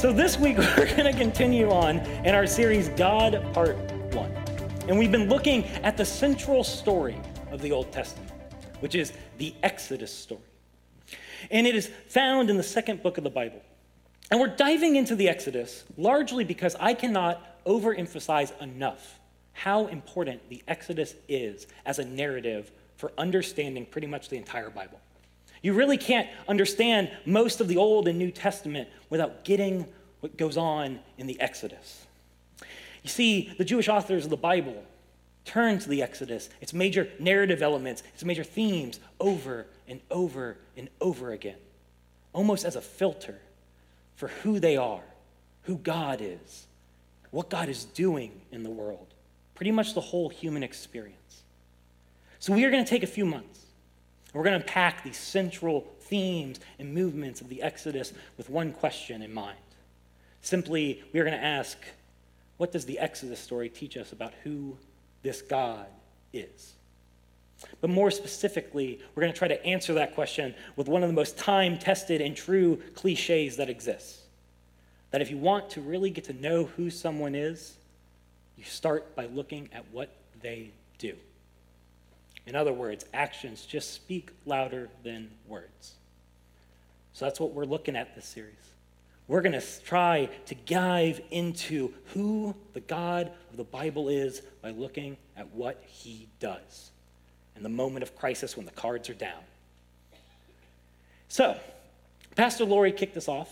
So, this week we're going to continue on in our series, God Part 1. And we've been looking at the central story of the Old Testament, which is the Exodus story. And it is found in the second book of the Bible. And we're diving into the Exodus largely because I cannot overemphasize enough how important the Exodus is as a narrative for understanding pretty much the entire Bible. You really can't understand most of the Old and New Testament without getting what goes on in the Exodus. You see, the Jewish authors of the Bible turn to the Exodus, its major narrative elements, its major themes, over and over and over again, almost as a filter for who they are, who God is, what God is doing in the world, pretty much the whole human experience. So, we are going to take a few months we're going to unpack these central themes and movements of the Exodus with one question in mind. Simply, we are going to ask, what does the Exodus story teach us about who this God is? But more specifically, we're going to try to answer that question with one of the most time tested and true cliches that exists. That if you want to really get to know who someone is, you start by looking at what they do. In other words, actions just speak louder than words. So that's what we're looking at this series. We're going to try to dive into who the God of the Bible is by looking at what he does in the moment of crisis when the cards are down. So, Pastor Lori kicked us off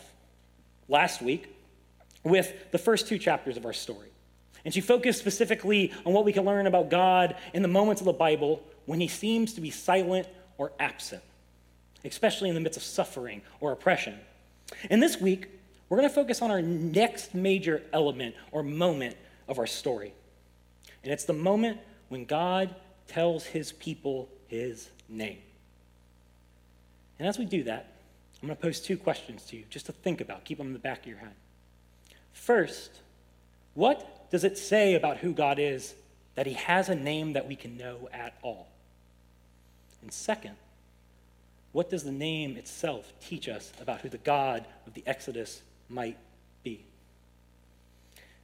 last week with the first two chapters of our story. And she focused specifically on what we can learn about God in the moments of the Bible when he seems to be silent or absent, especially in the midst of suffering or oppression. And this week, we're going to focus on our next major element or moment of our story. And it's the moment when God tells his people his name. And as we do that, I'm going to pose two questions to you just to think about. Keep them in the back of your head. First, what does it say about who God is that he has a name that we can know at all? And second, what does the name itself teach us about who the God of the Exodus might be?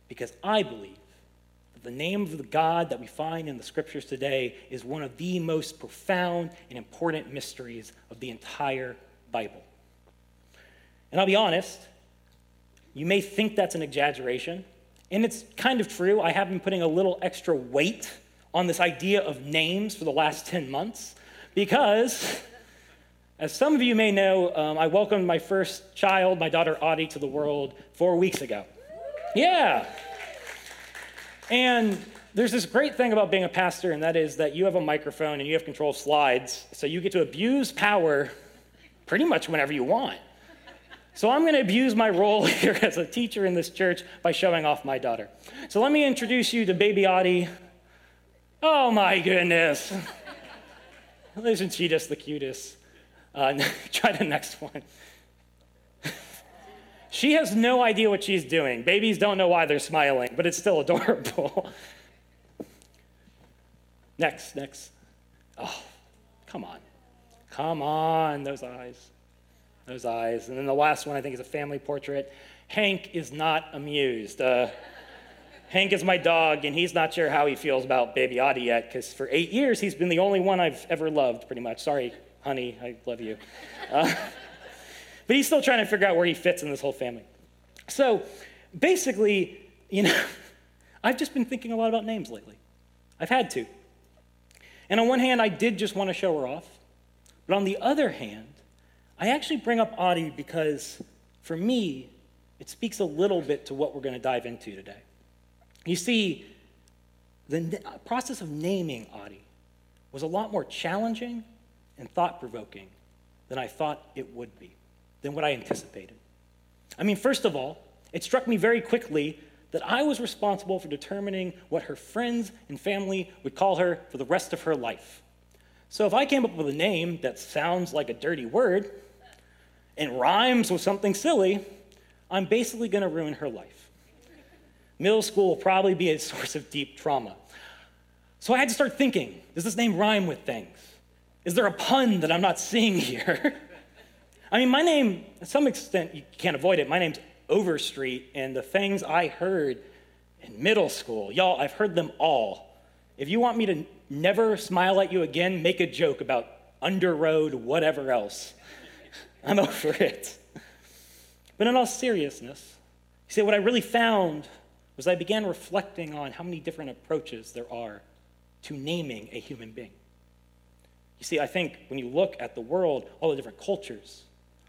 Because I believe that the name of the God that we find in the scriptures today is one of the most profound and important mysteries of the entire Bible. And I'll be honest, you may think that's an exaggeration, and it's kind of true. I have been putting a little extra weight on this idea of names for the last 10 months because, as some of you may know, um, I welcomed my first child, my daughter Audie, to the world four weeks ago. Yeah. And there's this great thing about being a pastor, and that is that you have a microphone and you have control of slides, so you get to abuse power pretty much whenever you want. So I'm going to abuse my role here as a teacher in this church by showing off my daughter. So let me introduce you to baby Audie. Oh my goodness. Isn't she just the cutest? Uh, try the next one. she has no idea what she's doing. Babies don't know why they're smiling, but it's still adorable. next, next. Oh, come on. Come on, those eyes. Those eyes. And then the last one I think is a family portrait. Hank is not amused. Uh, Hank is my dog, and he's not sure how he feels about baby Audie yet, because for eight years he's been the only one I've ever loved, pretty much. Sorry, honey, I love you. Uh, but he's still trying to figure out where he fits in this whole family. So basically, you know, I've just been thinking a lot about names lately. I've had to. And on one hand, I did just want to show her off. But on the other hand, I actually bring up Audie because for me, it speaks a little bit to what we're going to dive into today. You see, the process of naming Audie was a lot more challenging and thought provoking than I thought it would be, than what I anticipated. I mean, first of all, it struck me very quickly that I was responsible for determining what her friends and family would call her for the rest of her life. So if I came up with a name that sounds like a dirty word and rhymes with something silly, I'm basically going to ruin her life. Middle school will probably be a source of deep trauma. So I had to start thinking does this name rhyme with things? Is there a pun that I'm not seeing here? I mean, my name, to some extent, you can't avoid it. My name's Overstreet and the things I heard in middle school. Y'all, I've heard them all. If you want me to never smile at you again, make a joke about underroad, whatever else. I'm over it. But in all seriousness, you see, what I really found was I began reflecting on how many different approaches there are to naming a human being. You see, I think when you look at the world, all the different cultures,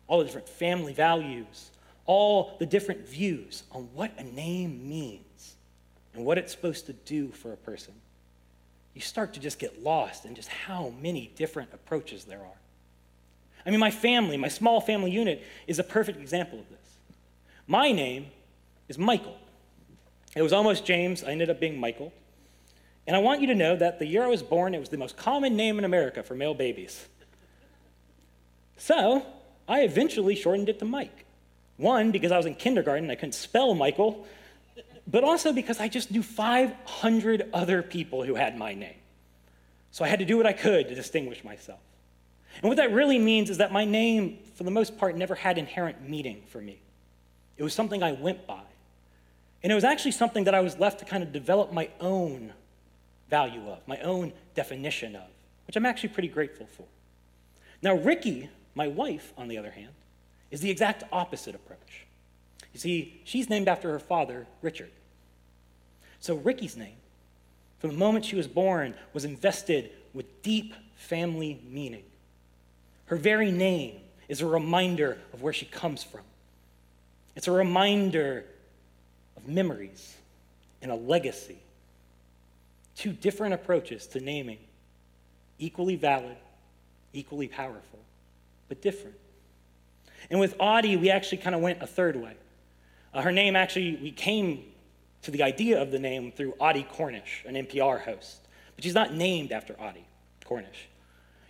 all the different family values, all the different views on what a name means and what it's supposed to do for a person, you start to just get lost in just how many different approaches there are. I mean, my family, my small family unit, is a perfect example of this. My name is Michael. It was almost James. I ended up being Michael. And I want you to know that the year I was born, it was the most common name in America for male babies. So I eventually shortened it to Mike. One, because I was in kindergarten, I couldn't spell Michael, but also because I just knew 500 other people who had my name. So I had to do what I could to distinguish myself. And what that really means is that my name, for the most part, never had inherent meaning for me. It was something I went by. And it was actually something that I was left to kind of develop my own value of, my own definition of, which I'm actually pretty grateful for. Now, Ricky, my wife, on the other hand, is the exact opposite approach. You see, she's named after her father, Richard. So, Ricky's name, from the moment she was born, was invested with deep family meaning. Her very name is a reminder of where she comes from. It's a reminder of memories and a legacy. Two different approaches to naming, equally valid, equally powerful, but different. And with Audie, we actually kind of went a third way. Uh, her name actually, we came to the idea of the name through Audie Cornish, an NPR host. But she's not named after Audie Cornish.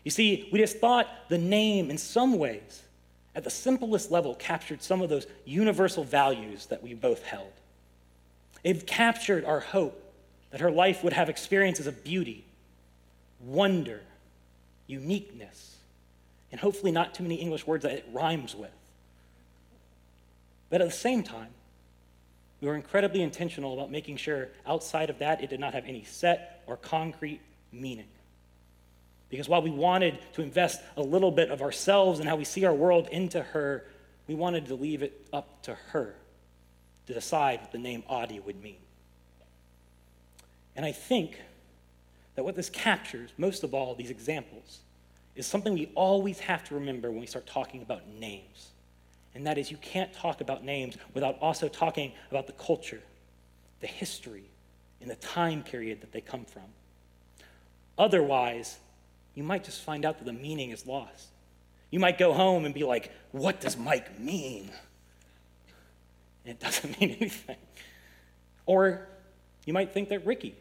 You see, we just thought the name, in some ways, at the simplest level, captured some of those universal values that we both held. It captured our hope that her life would have experiences of beauty, wonder, uniqueness, and hopefully not too many English words that it rhymes with. But at the same time, we were incredibly intentional about making sure outside of that it did not have any set or concrete meaning. Because while we wanted to invest a little bit of ourselves and how we see our world into her, we wanted to leave it up to her to decide what the name Audie would mean. And I think that what this captures, most of all, these examples, is something we always have to remember when we start talking about names. And that is, you can't talk about names without also talking about the culture, the history, and the time period that they come from. Otherwise, you might just find out that the meaning is lost. You might go home and be like, What does Mike mean? And it doesn't mean anything. Or you might think that Ricky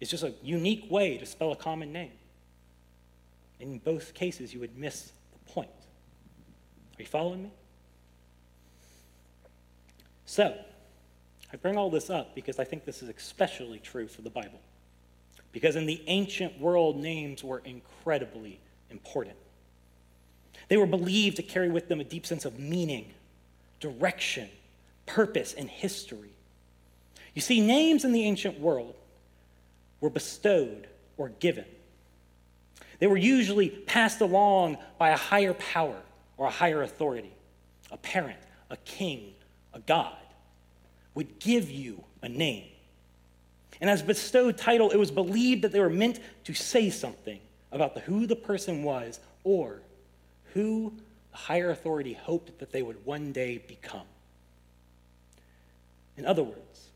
is just a unique way to spell a common name. In both cases, you would miss the point. Are you following me? So, I bring all this up because I think this is especially true for the Bible because in the ancient world, names were incredibly important. They were believed to carry with them a deep sense of meaning, direction, purpose, and history. You see, names in the ancient world were bestowed or given. They were usually passed along by a higher power or a higher authority. A parent, a king, a god would give you a name. And as bestowed title, it was believed that they were meant to say something about the, who the person was or who the higher authority hoped that they would one day become. In other words,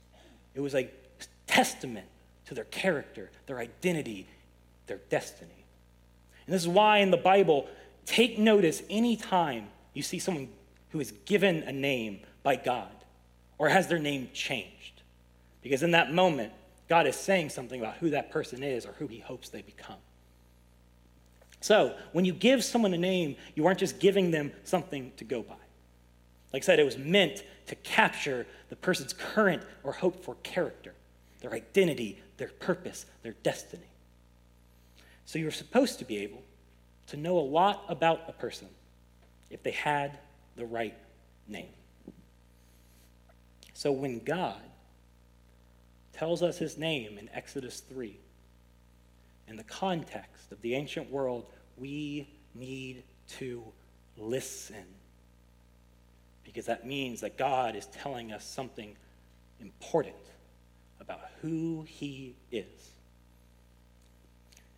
it was a testament to their character, their identity, their destiny. And this is why in the Bible, take notice anytime you see someone who is given a name by God or has their name changed. Because in that moment, God is saying something about who that person is or who he hopes they become. So, when you give someone a name, you aren't just giving them something to go by. Like I said, it was meant to capture the person's current or hoped for character, their identity, their purpose, their destiny. So, you're supposed to be able to know a lot about a person if they had the right name. So when God tells us his name in Exodus 3, in the context of the ancient world, we need to listen. Because that means that God is telling us something important about who he is.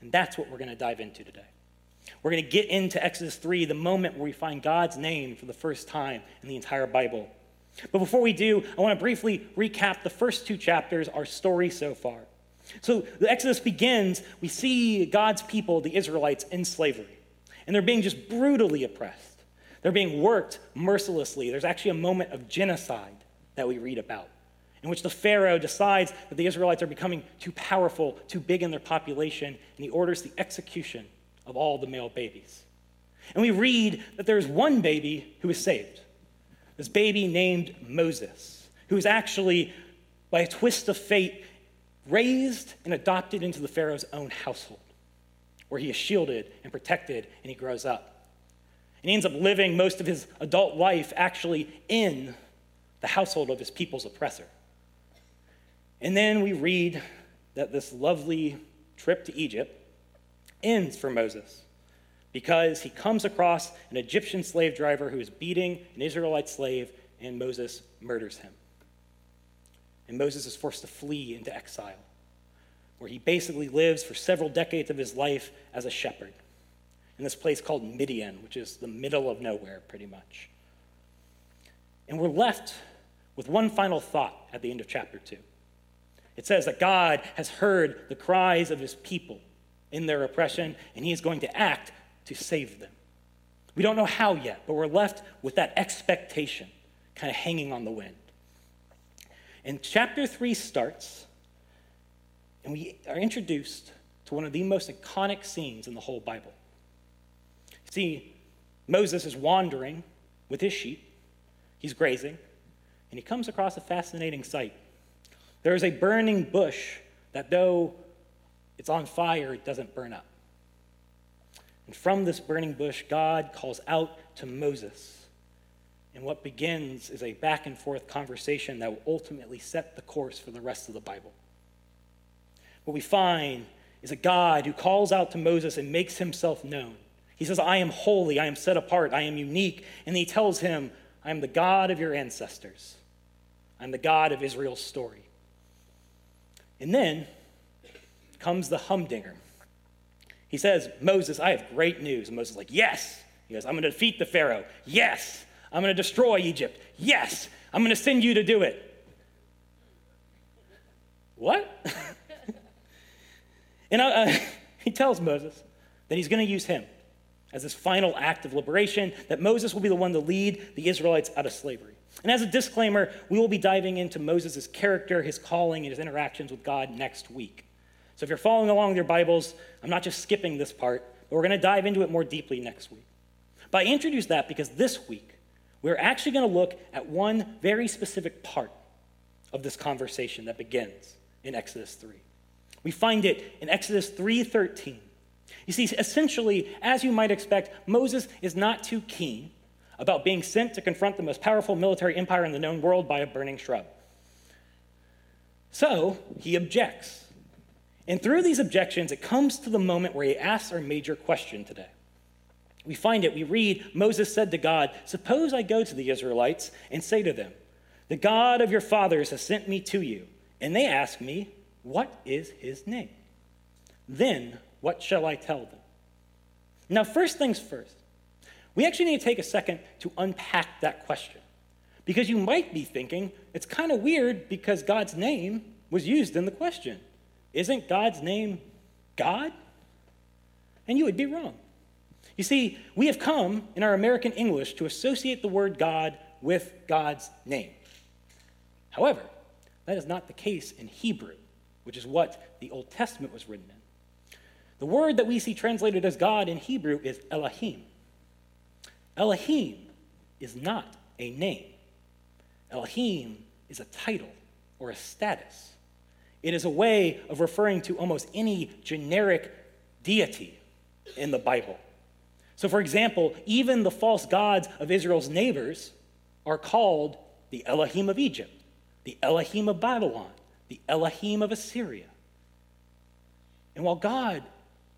And that's what we're going to dive into today. We're going to get into Exodus 3, the moment where we find God's name for the first time in the entire Bible. But before we do, I want to briefly recap the first two chapters, our story so far. So the Exodus begins, we see God's people, the Israelites, in slavery. And they're being just brutally oppressed. They're being worked mercilessly. There's actually a moment of genocide that we read about, in which the Pharaoh decides that the Israelites are becoming too powerful, too big in their population, and he orders the execution of all the male babies. And we read that there's one baby who is saved. This baby named Moses, who is actually, by a twist of fate, raised and adopted into the Pharaoh's own household, where he is shielded and protected and he grows up. And he ends up living most of his adult life actually in the household of his people's oppressor. And then we read that this lovely trip to Egypt ends for Moses because he comes across an Egyptian slave driver who is beating an Israelite slave, and Moses murders him. And Moses is forced to flee into exile, where he basically lives for several decades of his life as a shepherd in this place called Midian, which is the middle of nowhere, pretty much. And we're left with one final thought at the end of chapter 2. It says that God has heard the cries of his people in their oppression, and he is going to act to save them. We don't know how yet, but we're left with that expectation kind of hanging on the wind. And chapter 3 starts, and we are introduced to one of the most iconic scenes in the whole Bible. See, Moses is wandering with his sheep, he's grazing, and he comes across a fascinating sight. There is a burning bush that, though it's on fire, it doesn't burn up. And from this burning bush, God calls out to Moses. And what begins is a back and forth conversation that will ultimately set the course for the rest of the Bible. What we find is a God who calls out to Moses and makes himself known. He says, I am holy, I am set apart, I am unique. And he tells him, I am the God of your ancestors, I'm the God of Israel's story. And then comes the humdinger. He says, Moses, I have great news. And Moses is like, Yes. He goes, I'm going to defeat the Pharaoh. Yes. I'm going to destroy Egypt. Yes. I'm going to send you to do it. What? and uh, he tells Moses that he's going to use him as this final act of liberation, that Moses will be the one to lead the Israelites out of slavery. And as a disclaimer, we will be diving into Moses' character, his calling, and his interactions with God next week. So if you're following along with your Bibles, I'm not just skipping this part, but we're going to dive into it more deeply next week. But I introduce that because this week, we're actually going to look at one very specific part of this conversation that begins in Exodus 3. We find it in Exodus 3:13. You see, essentially, as you might expect, Moses is not too keen about being sent to confront the most powerful military empire in the known world by a burning shrub. So he objects. And through these objections, it comes to the moment where he asks our major question today. We find it, we read, Moses said to God, Suppose I go to the Israelites and say to them, The God of your fathers has sent me to you. And they ask me, What is his name? Then what shall I tell them? Now, first things first, we actually need to take a second to unpack that question. Because you might be thinking, it's kind of weird because God's name was used in the question. Isn't God's name God? And you would be wrong. You see, we have come in our American English to associate the word God with God's name. However, that is not the case in Hebrew, which is what the Old Testament was written in. The word that we see translated as God in Hebrew is Elohim. Elohim is not a name, Elohim is a title or a status. It is a way of referring to almost any generic deity in the Bible. So, for example, even the false gods of Israel's neighbors are called the Elohim of Egypt, the Elohim of Babylon, the Elohim of Assyria. And while God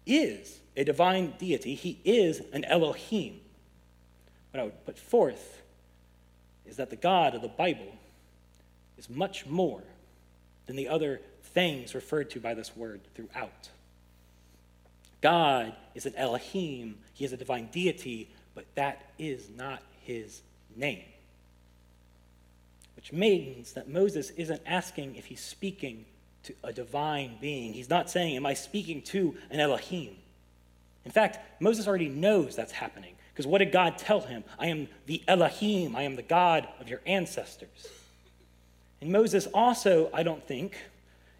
is a divine deity, he is an Elohim. What I would put forth is that the God of the Bible is much more than the other things referred to by this word throughout. God is an Elohim, he is a divine deity, but that is not his name. Which means that Moses isn't asking if he's speaking to a divine being. He's not saying, Am I speaking to an Elohim? In fact, Moses already knows that's happening. Because what did God tell him? I am the Elohim, I am the God of your ancestors. And Moses also, I don't think,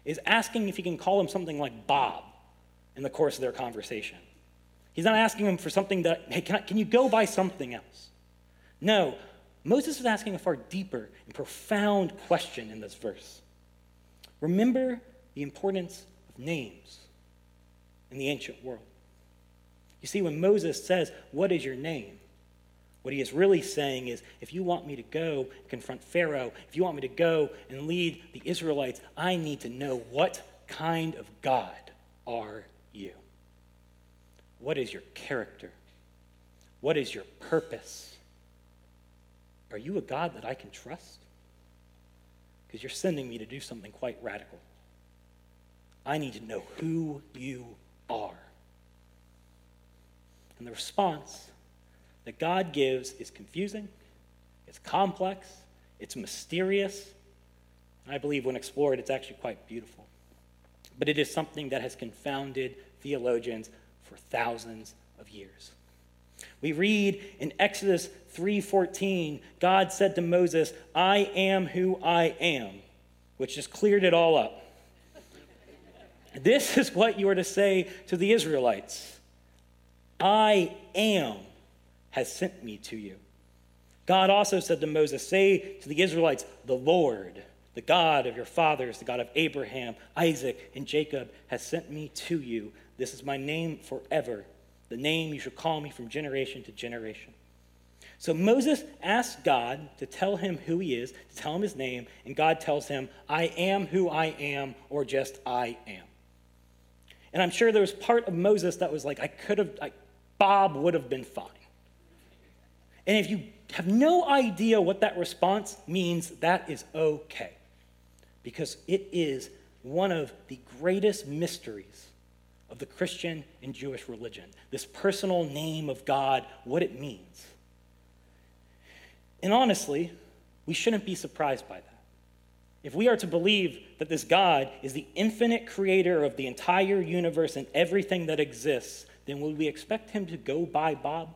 is asking if he can call him something like Bob in the course of their conversation. He's not asking him for something that, hey, can, I, can you go by something else? No, Moses is asking a far deeper and profound question in this verse. Remember the importance of names in the ancient world. You see, when Moses says, What is your name? What he is really saying is, if you want me to go confront Pharaoh, if you want me to go and lead the Israelites, I need to know what kind of God are you? What is your character? What is your purpose? Are you a God that I can trust? Because you're sending me to do something quite radical. I need to know who you are. And the response that God gives is confusing, it's complex, it's mysterious. I believe when explored, it's actually quite beautiful. But it is something that has confounded theologians for thousands of years. We read in Exodus 3:14, God said to Moses, "I am who I am," which just cleared it all up. this is what you are to say to the Israelites. I am has sent me to you. God also said to Moses, Say to the Israelites, The Lord, the God of your fathers, the God of Abraham, Isaac, and Jacob, has sent me to you. This is my name forever, the name you shall call me from generation to generation. So Moses asks God to tell him who he is, to tell him his name, and God tells him, I am who I am, or just I am. And I'm sure there was part of Moses that was like, I could have, I, Bob would have been fine. And if you have no idea what that response means, that is okay. Because it is one of the greatest mysteries of the Christian and Jewish religion this personal name of God, what it means. And honestly, we shouldn't be surprised by that. If we are to believe that this God is the infinite creator of the entire universe and everything that exists, then would we expect him to go by Bob?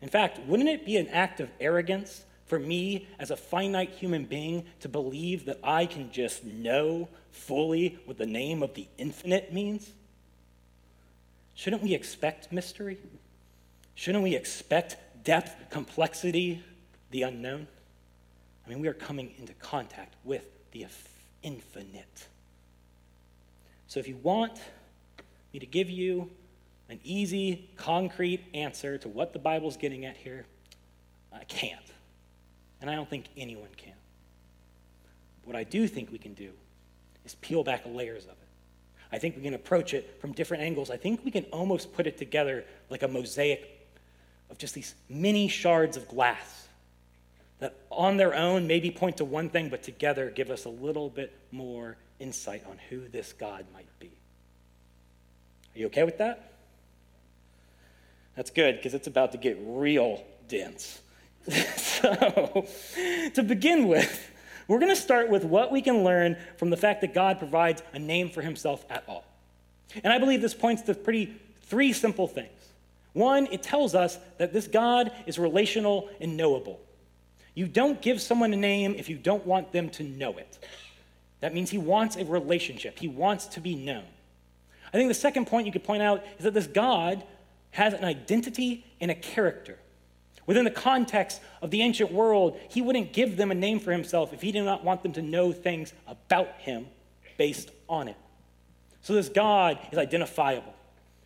In fact, wouldn't it be an act of arrogance for me as a finite human being to believe that I can just know fully what the name of the infinite means? Shouldn't we expect mystery? Shouldn't we expect depth, complexity, the unknown? I mean, we are coming into contact with the infinite. So if you want to give you an easy, concrete answer to what the Bible's getting at here, I can't. And I don't think anyone can. What I do think we can do is peel back layers of it. I think we can approach it from different angles. I think we can almost put it together like a mosaic of just these mini shards of glass that on their own maybe point to one thing, but together give us a little bit more insight on who this God might be. Are you okay with that? That's good because it's about to get real dense. so, to begin with, we're going to start with what we can learn from the fact that God provides a name for himself at all. And I believe this points to pretty three simple things. One, it tells us that this God is relational and knowable. You don't give someone a name if you don't want them to know it. That means he wants a relationship, he wants to be known. I think the second point you could point out is that this God has an identity and a character. Within the context of the ancient world, he wouldn't give them a name for himself if he did not want them to know things about him based on it. So this God is identifiable.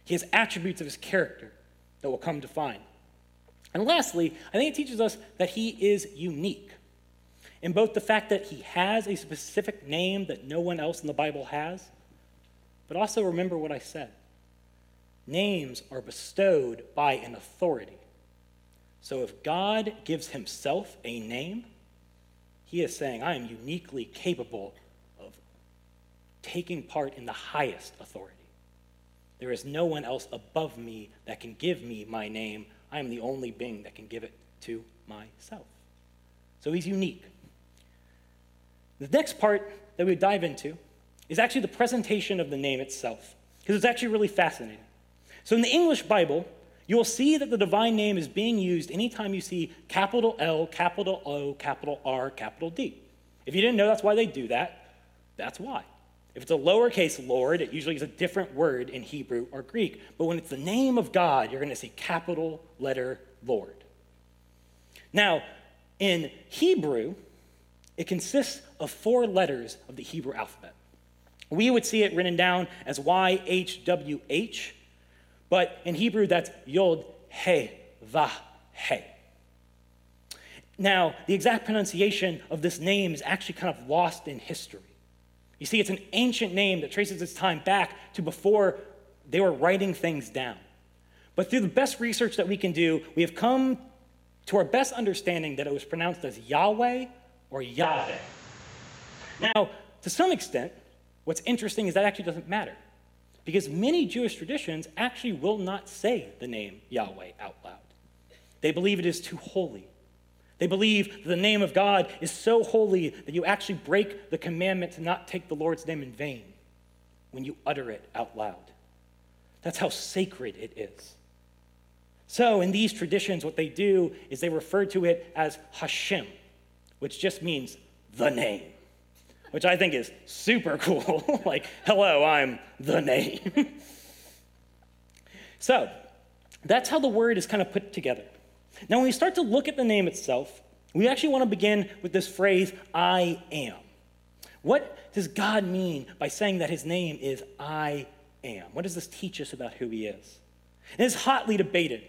He has attributes of his character that we'll come to find. And lastly, I think it teaches us that he is unique. in both the fact that he has a specific name that no one else in the Bible has, but also remember what I said. Names are bestowed by an authority. So if God gives himself a name, he is saying, I am uniquely capable of taking part in the highest authority. There is no one else above me that can give me my name. I am the only being that can give it to myself. So he's unique. The next part that we dive into is actually the presentation of the name itself, because it's actually really fascinating. So in the English Bible, you will see that the divine name is being used anytime you see capital L, capital O, capital R, capital D. If you didn't know that's why they do that, that's why. If it's a lowercase Lord, it usually is a different word in Hebrew or Greek. But when it's the name of God, you're going to see capital letter Lord. Now, in Hebrew, it consists of four letters of the Hebrew alphabet. We would see it written down as YHWH, but in Hebrew that's Yod He Vav He. Now, the exact pronunciation of this name is actually kind of lost in history. You see, it's an ancient name that traces its time back to before they were writing things down. But through the best research that we can do, we have come to our best understanding that it was pronounced as Yahweh or Yahweh. Now, to some extent, what's interesting is that actually doesn't matter because many Jewish traditions actually will not say the name Yahweh out loud. They believe it is too holy. They believe the name of God is so holy that you actually break the commandment to not take the Lord's name in vain when you utter it out loud. That's how sacred it is. So, in these traditions, what they do is they refer to it as Hashem, which just means the name, which I think is super cool. like, hello, I'm the name. so, that's how the word is kind of put together. Now, when we start to look at the name itself, we actually want to begin with this phrase, I am. What does God mean by saying that his name is I am? What does this teach us about who he is? And it's hotly debated.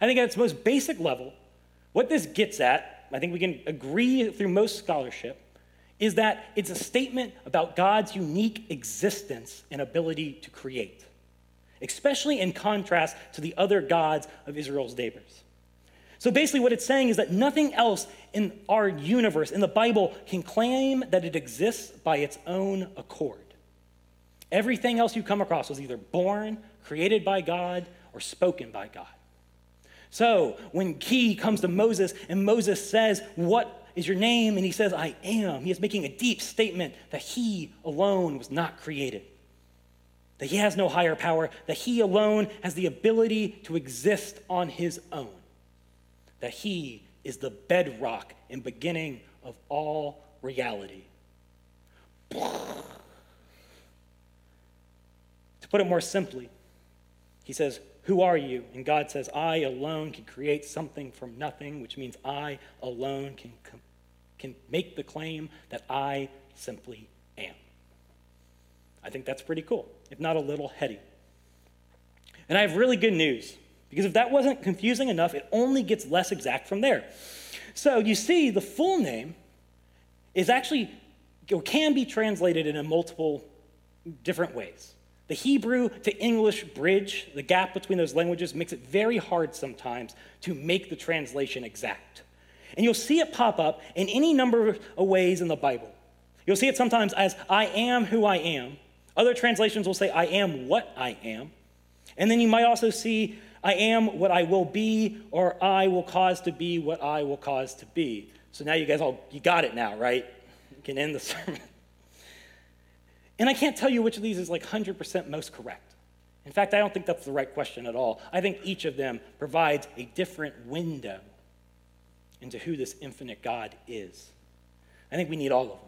I think at its most basic level, what this gets at I think we can agree through most scholarship, is that it's a statement about God's unique existence and ability to create, especially in contrast to the other gods of Israel's neighbors. So basically, what it's saying is that nothing else in our universe, in the Bible, can claim that it exists by its own accord. Everything else you come across was either born, created by God, or spoken by God. So when he comes to Moses and Moses says, What is your name? And he says, I am. He is making a deep statement that he alone was not created, that he has no higher power, that he alone has the ability to exist on his own, that he is the bedrock and beginning of all reality. to put it more simply, he says, who are you? And God says, I alone can create something from nothing, which means I alone can, can make the claim that I simply am. I think that's pretty cool, if not a little heady. And I have really good news, because if that wasn't confusing enough, it only gets less exact from there. So you see, the full name is actually, or can be translated in multiple different ways. The Hebrew to English bridge, the gap between those languages, makes it very hard sometimes to make the translation exact. And you'll see it pop up in any number of ways in the Bible. You'll see it sometimes as, I am who I am. Other translations will say, I am what I am. And then you might also see, I am what I will be, or I will cause to be what I will cause to be. So now you guys all, you got it now, right? You can end the sermon. And I can't tell you which of these is like 100% most correct. In fact, I don't think that's the right question at all. I think each of them provides a different window into who this infinite God is. I think we need all of them.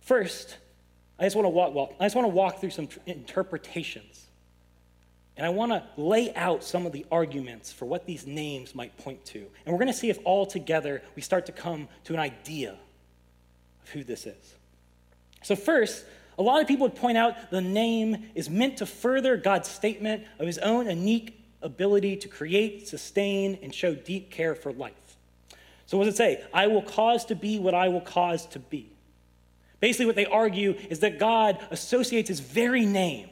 First, I just want to walk, well, I just want to walk through some interpretations. And I want to lay out some of the arguments for what these names might point to. And we're going to see if all together we start to come to an idea of who this is. So, first, a lot of people would point out the name is meant to further God's statement of his own unique ability to create, sustain, and show deep care for life. So, what does it say? I will cause to be what I will cause to be. Basically, what they argue is that God associates his very name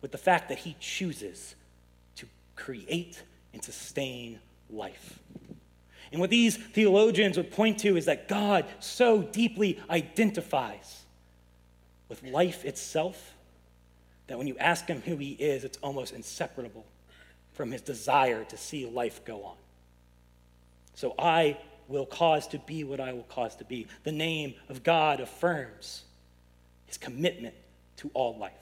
with the fact that he chooses to create and sustain life. And what these theologians would point to is that God so deeply identifies with life itself that when you ask him who he is, it's almost inseparable from his desire to see life go on. So I will cause to be what I will cause to be. The name of God affirms his commitment to all life.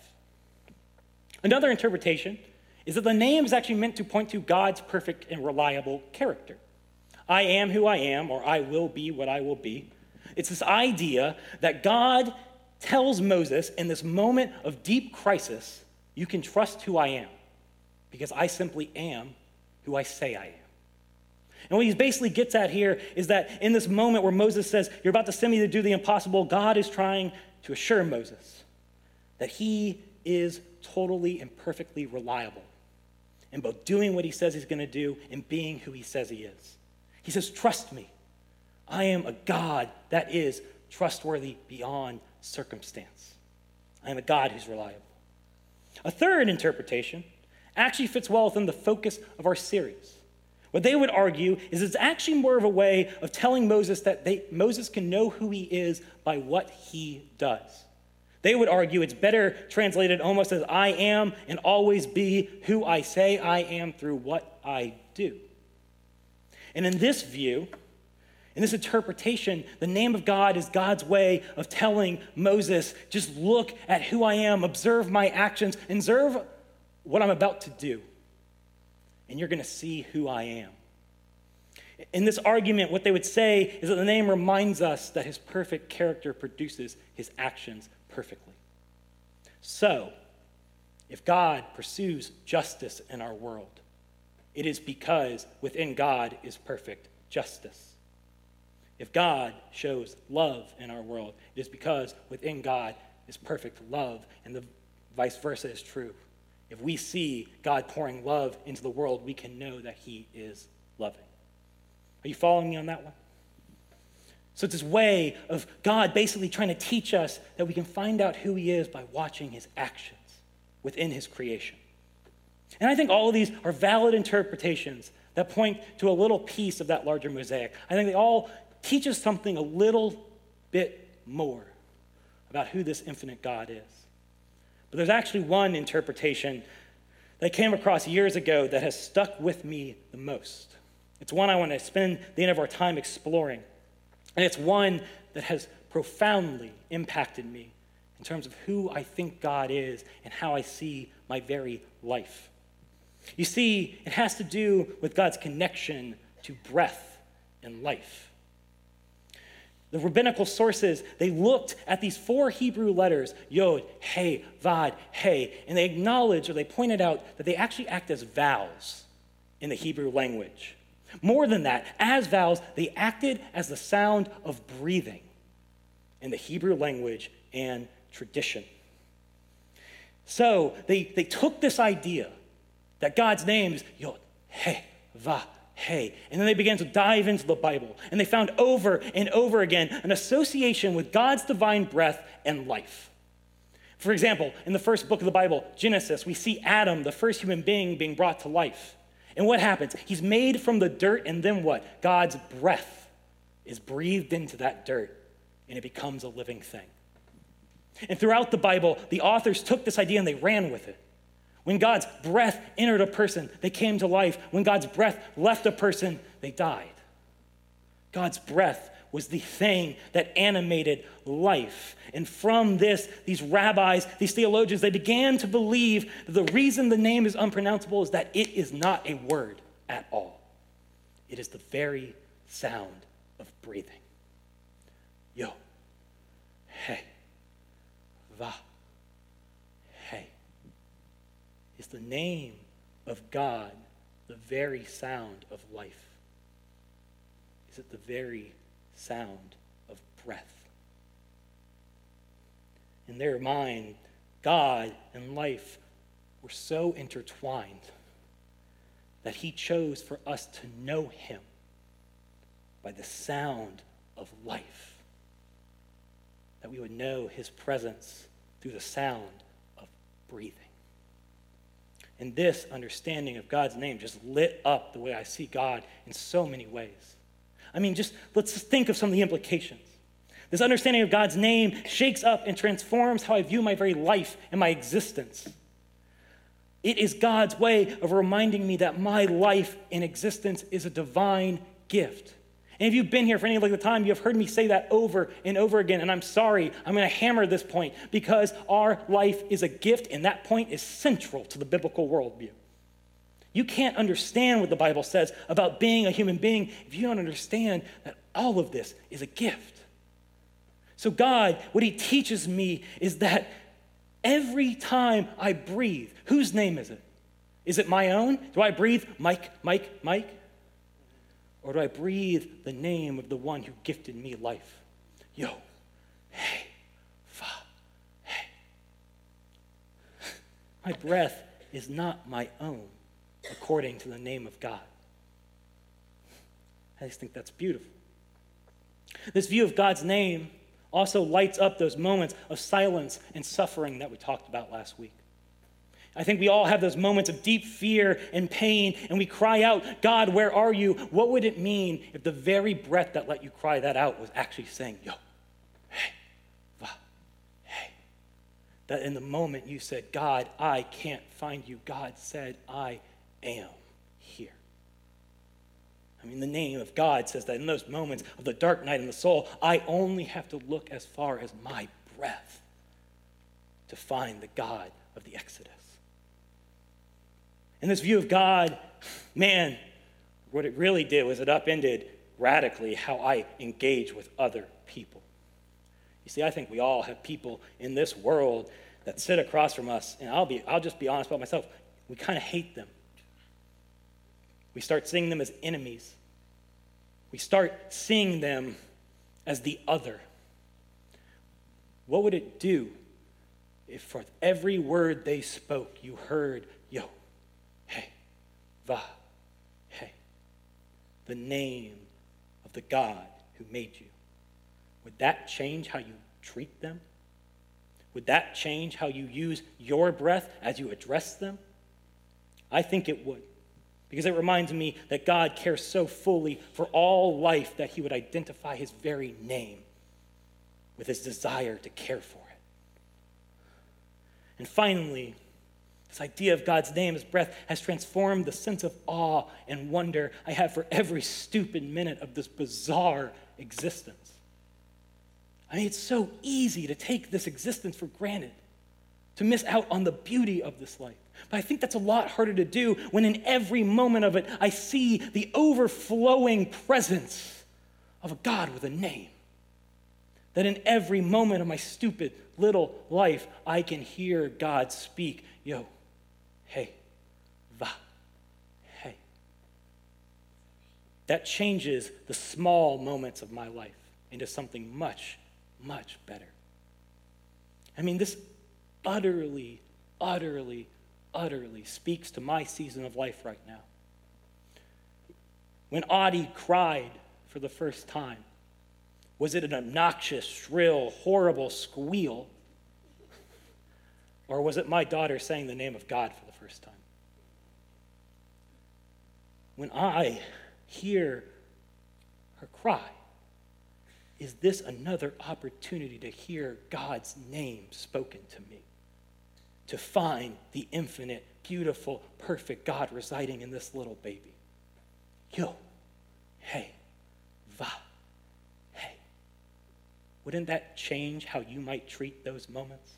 Another interpretation is that the name is actually meant to point to God's perfect and reliable character. I am who I am, or I will be what I will be. It's this idea that God tells Moses in this moment of deep crisis, you can trust who I am because I simply am who I say I am. And what he basically gets at here is that in this moment where Moses says, You're about to send me to do the impossible, God is trying to assure Moses that he is totally and perfectly reliable in both doing what he says he's going to do and being who he says he is. He says, Trust me. I am a God that is trustworthy beyond circumstance. I am a God who's reliable. A third interpretation actually fits well within the focus of our series. What they would argue is it's actually more of a way of telling Moses that they, Moses can know who he is by what he does. They would argue it's better translated almost as I am and always be who I say I am through what I do. And in this view, in this interpretation, the name of God is God's way of telling Moses, just look at who I am, observe my actions, observe what I'm about to do, and you're going to see who I am. In this argument, what they would say is that the name reminds us that his perfect character produces his actions perfectly. So, if God pursues justice in our world, it is because within God is perfect justice. If God shows love in our world, it is because within God is perfect love, and the vice versa is true. If we see God pouring love into the world, we can know that He is loving. Are you following me on that one? So it's this way of God basically trying to teach us that we can find out who He is by watching His actions within His creation. And I think all of these are valid interpretations that point to a little piece of that larger mosaic. I think they all teach us something a little bit more about who this infinite God is. But there's actually one interpretation that I came across years ago that has stuck with me the most. It's one I want to spend the end of our time exploring. And it's one that has profoundly impacted me in terms of who I think God is and how I see my very life. You see, it has to do with God's connection to breath and life. The rabbinical sources, they looked at these four Hebrew letters, Yod, He, Vav, He, and they acknowledged or they pointed out that they actually act as vowels in the Hebrew language. More than that, as vowels, they acted as the sound of breathing in the Hebrew language and tradition. So they, they took this idea that God's name is Yod, He, Vav, He. And then they began to dive into the Bible, and they found over and over again an association with God's divine breath and life. For example, in the first book of the Bible, Genesis, we see Adam, the first human being, being brought to life. And what happens? He's made from the dirt, and then what? God's breath is breathed into that dirt, and it becomes a living thing. And throughout the Bible, the authors took this idea and they ran with it. When God's breath entered a person, they came to life. When God's breath left a person, they died. God's breath was the thing that animated life. And from this, these rabbis, these theologians, they began to believe that the reason the name is unpronounceable is that it is not a word at all. It is the very sound of breathing. Yo, hey, va is the name of God the very sound of life? Is it the very sound of breath? In their mind, God and life were so intertwined that He chose for us to know Him by the sound of life. That we would know his presence through the sound of breathing. And this understanding of God's name just lit up the way I see God in so many ways. I mean, just let's just think of some of the implications. This understanding of God's name shakes up and transforms how I view my very life and my existence. It is God's way of reminding me that my life and existence is a divine gift. And if you've been here for any length of time, you've heard me say that over and over again. And I'm sorry, I'm going to hammer this point because our life is a gift, and that point is central to the biblical worldview. You can't understand what the Bible says about being a human being if you don't understand that all of this is a gift. So, God, what He teaches me is that every time I breathe, whose name is it? Is it my own? Do I breathe Mike, Mike, Mike? Or do I breathe the name of the one who gifted me life? Yo, hey, fa, hey. My breath is not my own according to the name of God. I just think that's beautiful. This view of God's name also lights up those moments of silence and suffering that we talked about last week. I think we all have those moments of deep fear and pain, and we cry out, God, where are you? What would it mean if the very breath that let you cry that out was actually saying, Yo, hey, va, hey? That in the moment you said, God, I can't find you, God said, I am here. I mean, the name of God says that in those moments of the dark night in the soul, I only have to look as far as my breath to find the God of the Exodus. And this view of God, man, what it really did was it upended radically how I engage with other people. You see, I think we all have people in this world that sit across from us, and I'll, be, I'll just be honest about myself, we kind of hate them. We start seeing them as enemies. We start seeing them as the other. What would it do if for every word they spoke you heard, yo, Va, He, the name of the God who made you. Would that change how you treat them? Would that change how you use your breath as you address them? I think it would, because it reminds me that God cares so fully for all life that he would identify his very name with his desire to care for it. And finally, this idea of God's name as breath has transformed the sense of awe and wonder I have for every stupid minute of this bizarre existence. I mean, it's so easy to take this existence for granted, to miss out on the beauty of this life. But I think that's a lot harder to do when in every moment of it I see the overflowing presence of a God with a name. That in every moment of my stupid little life, I can hear God speak, Yo, hey, va, hey. That changes the small moments of my life into something much, much better. I mean, this utterly, utterly, utterly speaks to my season of life right now. When Audie cried for the first time, was it an obnoxious, shrill, horrible squeal? Or was it my daughter saying the name of God for the first time? When I hear her cry, is this another opportunity to hear God's name spoken to me? To find the infinite, beautiful, perfect God residing in this little baby? Yo, hey, va, hey. Wouldn't that change how you might treat those moments?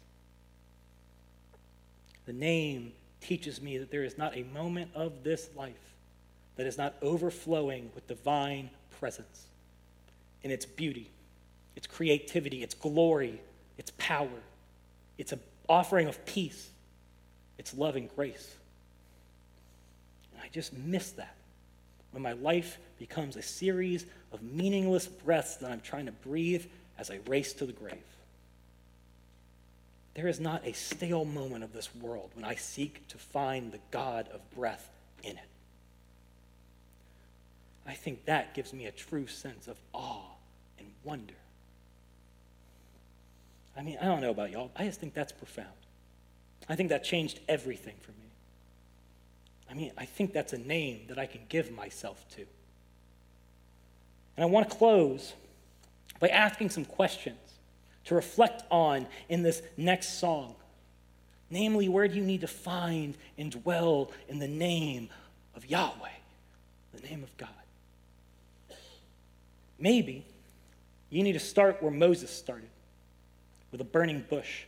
The name teaches me that there is not a moment of this life that is not overflowing with divine presence in its beauty, its creativity, its glory, its power. It's offering of peace, its love and grace. And I just miss that when my life becomes a series of meaningless breaths that I'm trying to breathe as I race to the grave. There is not a stale moment of this world when I seek to find the God of breath in it. I think that gives me a true sense of awe and wonder. I mean, I don't know about y'all. I just think that's profound. I think that changed everything for me. I mean, I think that's a name that I can give myself to. And I want to close by asking some questions to reflect on in this next song. Namely, where do you need to find and dwell in the name of Yahweh, the name of God? Maybe you need to start where Moses started, with a burning bush.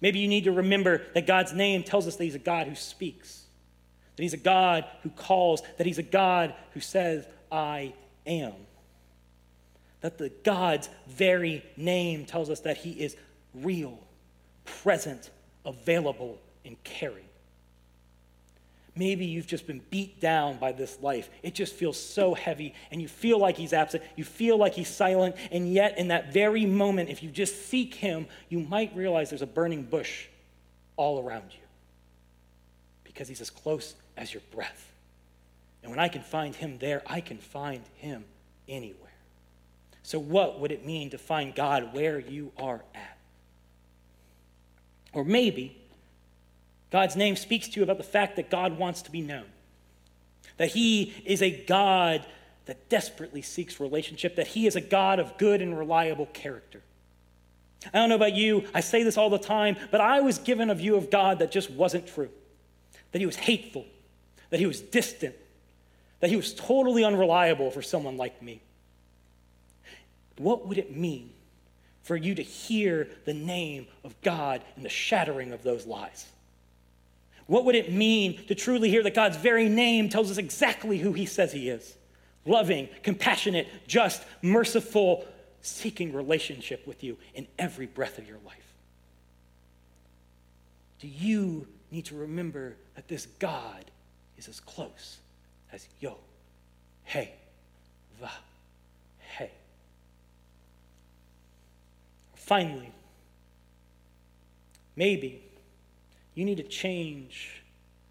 Maybe you need to remember that God's name tells us that He's a God who speaks, that He's a God who calls, that He's a God who says, I am. That the God's very name tells us that He is real, present, available, and caring. Maybe you've just been beat down by this life. It just feels so heavy, and you feel like he's absent. You feel like he's silent, and yet, in that very moment, if you just seek him, you might realize there's a burning bush all around you because he's as close as your breath. And when I can find him there, I can find him anywhere. So, what would it mean to find God where you are at? Or maybe God's name speaks to you about the fact that God wants to be known, that He is a God that desperately seeks relationship, that He is a God of good and reliable character. I don't know about you, I say this all the time, but I was given a view of God that just wasn't true. That He was hateful, that He was distant, that He was totally unreliable for someone like me. What would it mean for you to hear the name of God and the shattering of those lies? What would it mean to truly hear that God's very name tells us exactly who He says He is? Loving, compassionate, just, merciful, seeking relationship with you in every breath of your life. Do you need to remember that this God is as close as yo, hey, va, hey? Finally, maybe you need to change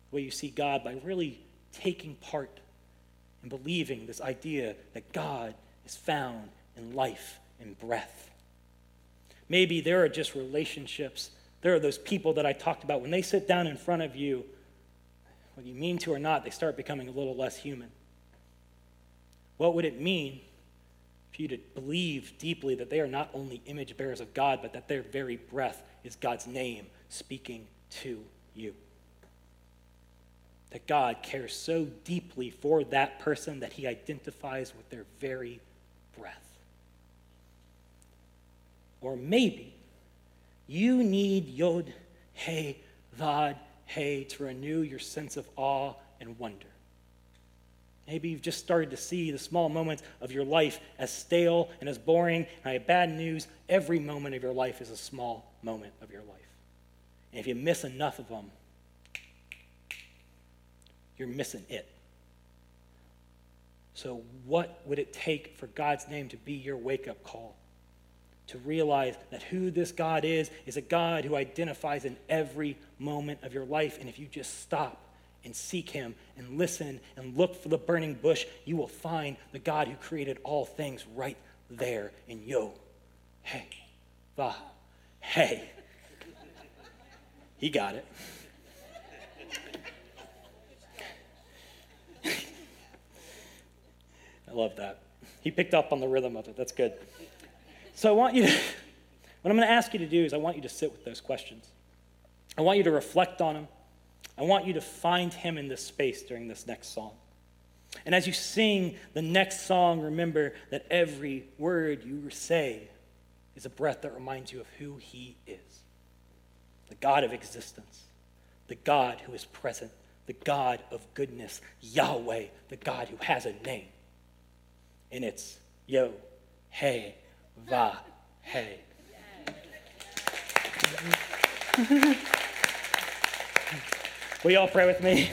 the way you see God by really taking part and believing this idea that God is found in life and breath. Maybe there are just relationships. There are those people that I talked about. When they sit down in front of you, whether you mean to or not, they start becoming a little less human. What would it mean for you to believe deeply that they are not only image bearers of God, but that their very breath is God's name speaking to you. That God cares so deeply for that person that he identifies with their very breath. Or maybe you need Yod, Hey, Vav, Hey to renew your sense of awe and wonder. Maybe you've just started to see the small moments of your life as stale and as boring. And I have bad news. Every moment of your life is a small moment of your life. And if you miss enough of them, you're missing it. So, what would it take for God's name to be your wake up call? To realize that who this God is, is a God who identifies in every moment of your life. And if you just stop and seek Him and listen and look for the burning bush, you will find the God who created all things right there in Yo. Hey, Va, hey. He got it. I love that. He picked up on the rhythm of it. That's good. So I want you to, what I'm going to ask you to do is I want you to sit with those questions. I want you to reflect on them. I want you to find him in this space during this next song. And as you sing the next song, remember that every word you say is a breath that reminds you of who he is the God of existence, the God who is present, the God of goodness, Yahweh, the God who has a name. And it's Yo, Hey, Va, Hey. Will you all pray with me?